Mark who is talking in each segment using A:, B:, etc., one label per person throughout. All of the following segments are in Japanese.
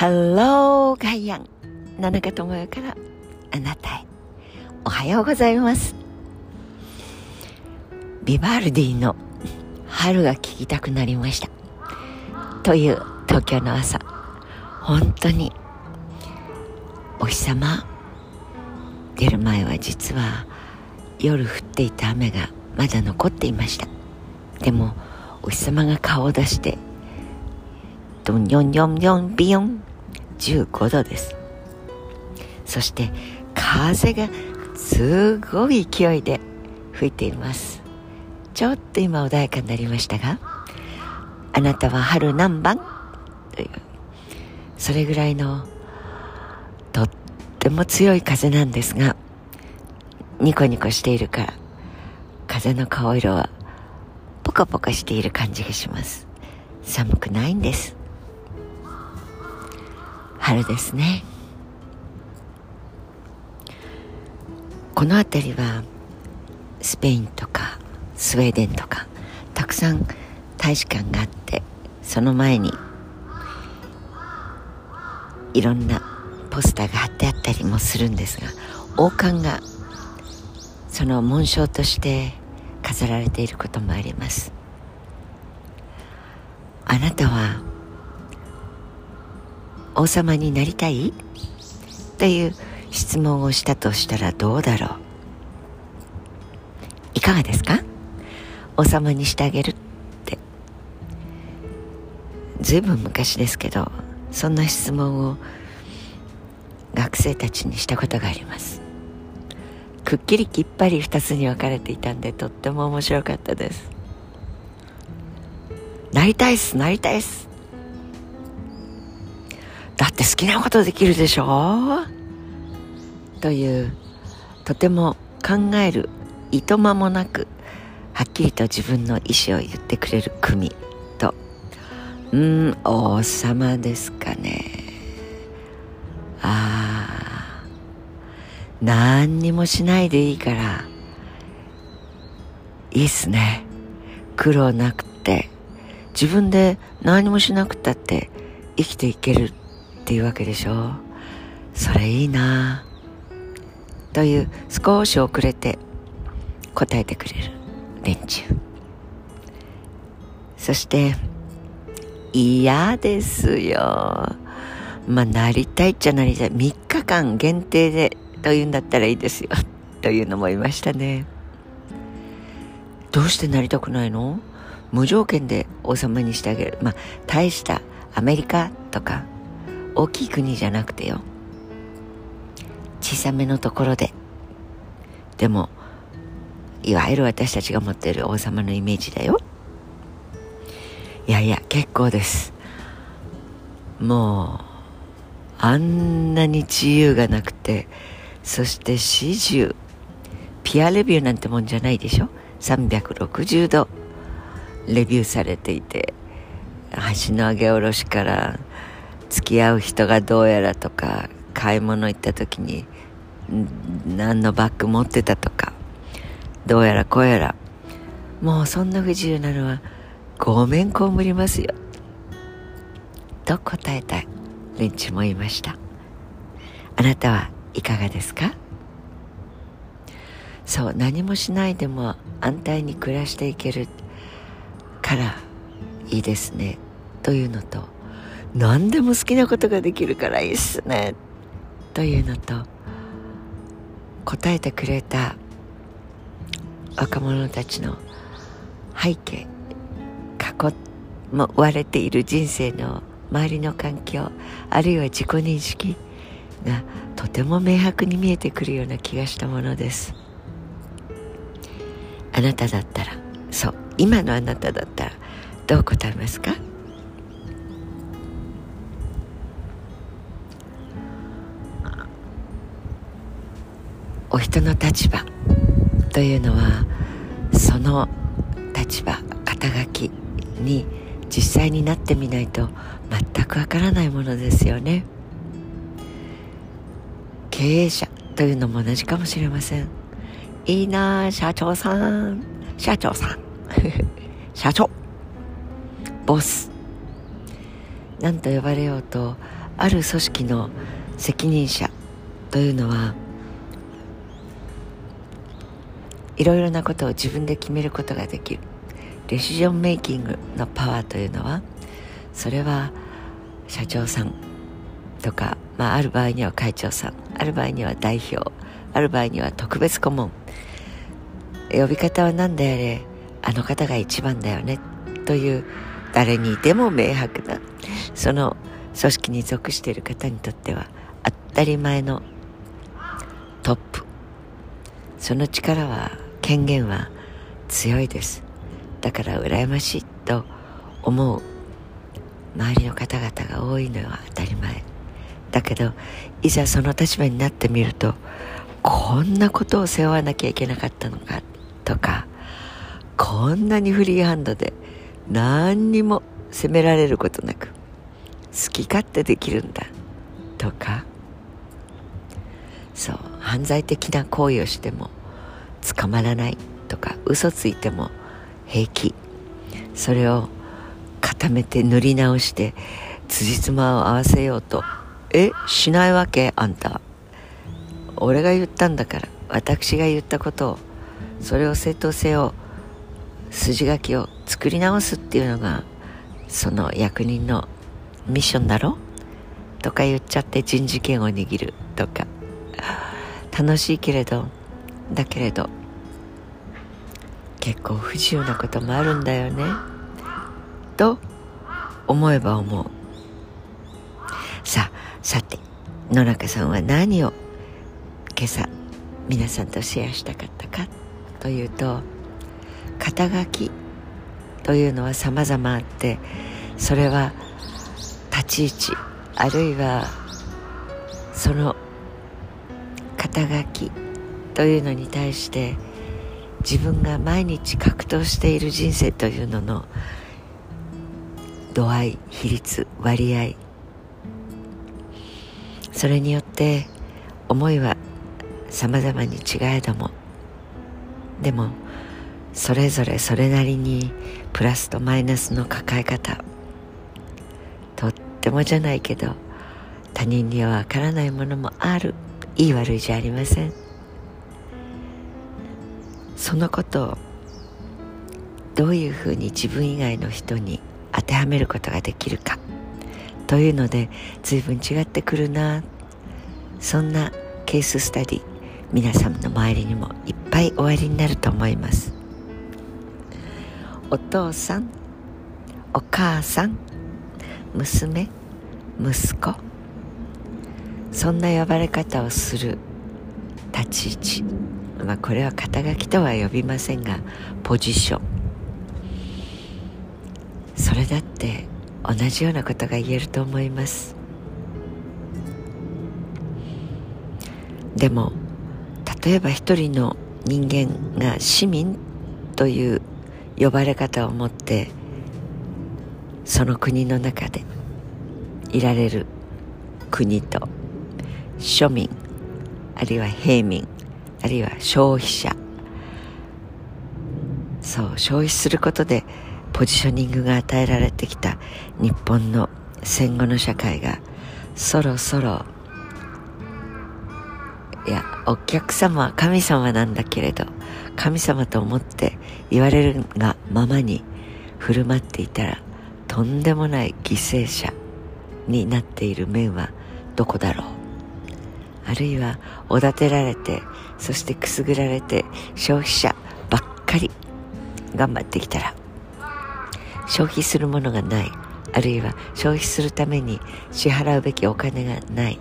A: ハローガイアン野中智代からあなたへ。おはようございます。ビバルディの春が聴きたくなりました。という東京の朝。本当にお日様。出る前は実は夜降っていた雨がまだ残っていました。でもお日様が顔を出してドンヨンヨンヨンビヨン。15度です。そして風がすごい勢いで吹いています。ちょっと今穏やかになりましたがあなたは春何番？というそれぐらいのとっても強い風なんですがニコニコしているから風の顔色はポカポカしている感じがします。寒くないんです。春ですね。この辺りはスペインとかスウェーデンとかたくさん大使館があってその前にいろんなポスターが貼ってあったりもするんですが王冠がその紋章として飾られていることもあります。あなたは王様になりたい？という質問をしたとしたらどうだろう？いかがですか？王様にしてあげるって。ずいぶん昔ですけどそんな質問を学生たちにしたことがあります。くっきりきっぱり2つに分かれていたんでとっても面白かったですなりたいっすなりたいっすって好きなことできるでしょ？というとても考えるいとまもなくはっきりと自分の意思を言ってくれる組と。うん王様ですかね。ああ何にもしないでいいから。いいっすね。苦労なくて。自分で何もしなくたって生きていける。っていうわけでしょ？それいいな。という少し遅れて答えてくれる連中。そして嫌ですよ。まあなりたいっちゃなりたい。3日間限定でというんだったらいいですよ。というのもいましたね。どうしてなりたくないの？無条件で王様にしてあげる。まあ大したアメリカとか大きい国じゃなくてよ。小さめのところで。でもいわゆる私たちが持っている王様のイメージだよ。いやいや結構です。もうあんなに自由がなくてそして始終ピアレビューなんてもんじゃないでしょ？360度レビューされていて橋の上げ下ろしから付き合う人がどうやらとか買い物行った時に何のバッグ持ってたとかどうやらこうやら。もうそんな不自由なのはごめんこむりますよ。と答えた連中もいました。あなたはいかがですか？そう何もしないでも安泰に暮らしていけるからいいですね。というのと何でも好きなことができるからいいっすね。というのと答えてくれた若者たちの背景囲われている人生の周りの環境あるいは自己認識がとても明白に見えてくるような気がしたものです。あなただったらそう今のあなただったらどう答えますか？人の立場というのはその立場肩書きに実際になってみないと全くわからないものですよね。経営者というのも同じかもしれません。いいな社長さん。社長さん。社長。ボス。何と呼ばれようとある組織の責任者というのはいろいろなことを自分で決めることができる。デシジョンメイキングのパワーというのはそれは社長さんとか、まあ、ある場合には会長さんある場合には代表ある場合には特別顧問。呼び方は何であれあの方が一番だよねという誰にでも明白なその組織に属している方にとっては当たり前のトップ。その力は権限は強いです。だから羨ましいと思う周りの方々が多いのは当たり前。だけどいざその立場になってみるとこんなことを背負わなきゃいけなかったのかとかこんなにフリーハンドで何にも責められることなく好き勝手できるんだとかそう犯罪的な行為をしても捕まらないとか嘘ついても平気。それを固めて塗り直して辻褄を合わせようと。えしないわけあんた。俺が言ったんだから私が言ったことを。それを正当性を筋書きを作り直すっていうのがその役人のミッションだろ？とか言っちゃって人事権を握るとか。楽しいけれどだけれど結構不自由なこともあるんだよね。と思えば思う。さあさて野中さんは何を今朝皆さんとシェアしたかったか？というと肩書きというのは様々あってそれは立ち位置あるいはその肩書きというのに対して自分が毎日格闘している人生というのの度合い比率割合それによって思いは様々に違えどもでもそれぞれそれなりにプラスとマイナスの抱え方とってもじゃないけど他人にはわからないものもある。いい悪いじゃありません。そのことをどういうふうに自分以外の人に当てはめることができるか。というので随分違ってくるな。そんなケーススタディ皆さんの周りにもいっぱいおありになると思います。お父さんお母さん娘息子そんな呼ばれ方をする立ち位置。まあこれは肩書きとは呼びませんがポジション。それだって同じようなことが言えると思います。でも例えば一人の人間が市民という呼ばれ方を持ってその国の中でいられる国と庶民あるいは平民あるいは消費者。そう消費することでポジショニングが与えられてきた日本の戦後の社会がそろそろいやお客様は神様なんだけれど神様と思って言われるがままに振る舞っていたらとんでもない犠牲者になっている面はどこだろう。あるいはおだてられてそしてくすぐられて消費者ばっかり頑張ってきたら消費するものがないあるいは消費するために支払うべきお金がない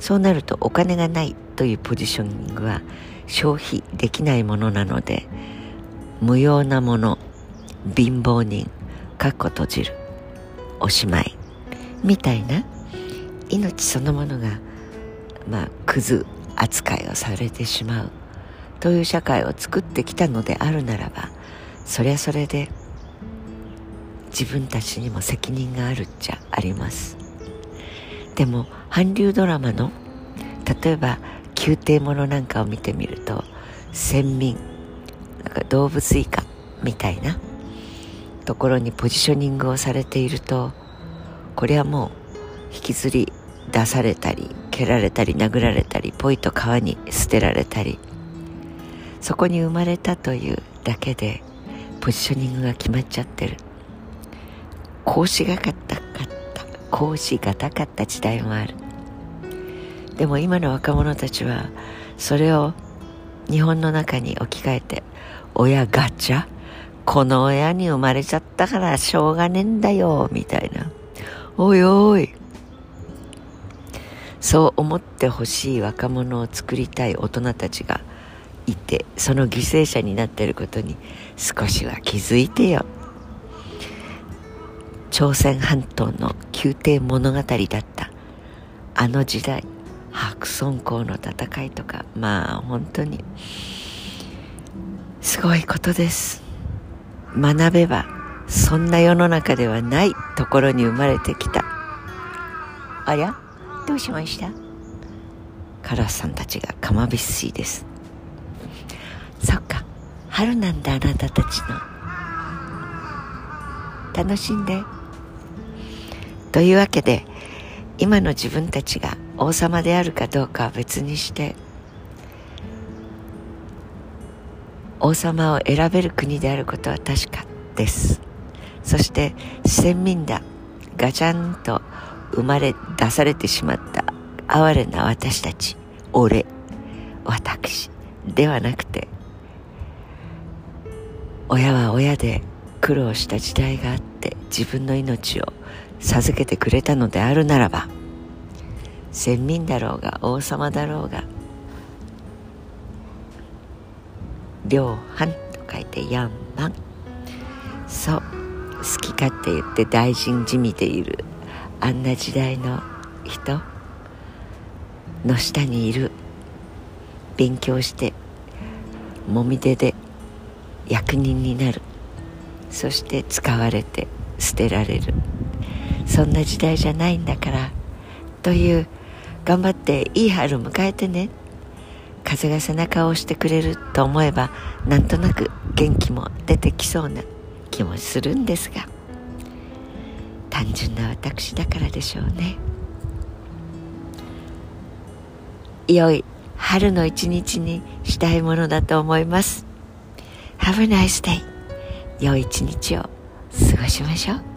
A: そうなるとお金がないというポジショニングは消費できないものなので無用なもの貧乏人かっこ閉じるおしまいみたいな命そのものがまあクズ扱いをされてしまう。という社会を作ってきたのであるならばそりゃそれで自分たちにも責任があるっちゃあります。でも韓流ドラマの例えば宮廷ものなんかを見てみると先民なんか動物以下みたいなところにポジショニングをされているとこれはもう引きずり出されたり蹴られたり殴られたりポイと川に捨てられたりそこに生まれたというだけでポジショニングが決まっちゃってる。こうしがかったかった。こうしがたかった時代もある。でも今の若者たちはそれを日本の中に置き換えて親ガチャ？この親に生まれちゃったからしょうがねえんだよみたいな。おいおい。そう思ってほしい若者を作りたい大人たちがいてその犠牲者になっていることに少しは気づいてよ。朝鮮半島の宮廷物語だった。あの時代白村江の戦いとかまあ本当にすごいことです。学べばそんな世の中ではないところに生まれてきた。ありゃ？どうしました？カラスさんたちがカマビッシーです。そっか。春なんだあなたたちの。楽しんで。というわけで今の自分たちが王様であるかどうかは別にして王様を選べる国であることは確かです。そして先民だ。ガチャンと生まれ出されてしまった哀れな私たち俺私ではなくて親は親で苦労した時代があって自分の命を授けてくれたのであるならば先民だろうが王様だろうが量販と書いてヤンマン。そう好き勝手言って大臣じみているあんな時代の人の下にいる勉強してもみ手で役人になる。そして使われて捨てられる。そんな時代じゃないんだからという頑張っていい春迎えてね。風が背中を押してくれると思えばなんとなく元気も出てきそうな気もするんですが。単純な私だからでしょうね。良い春の一日にしたいものだと思います。Have a nice day 良い一日を過ごしましょう。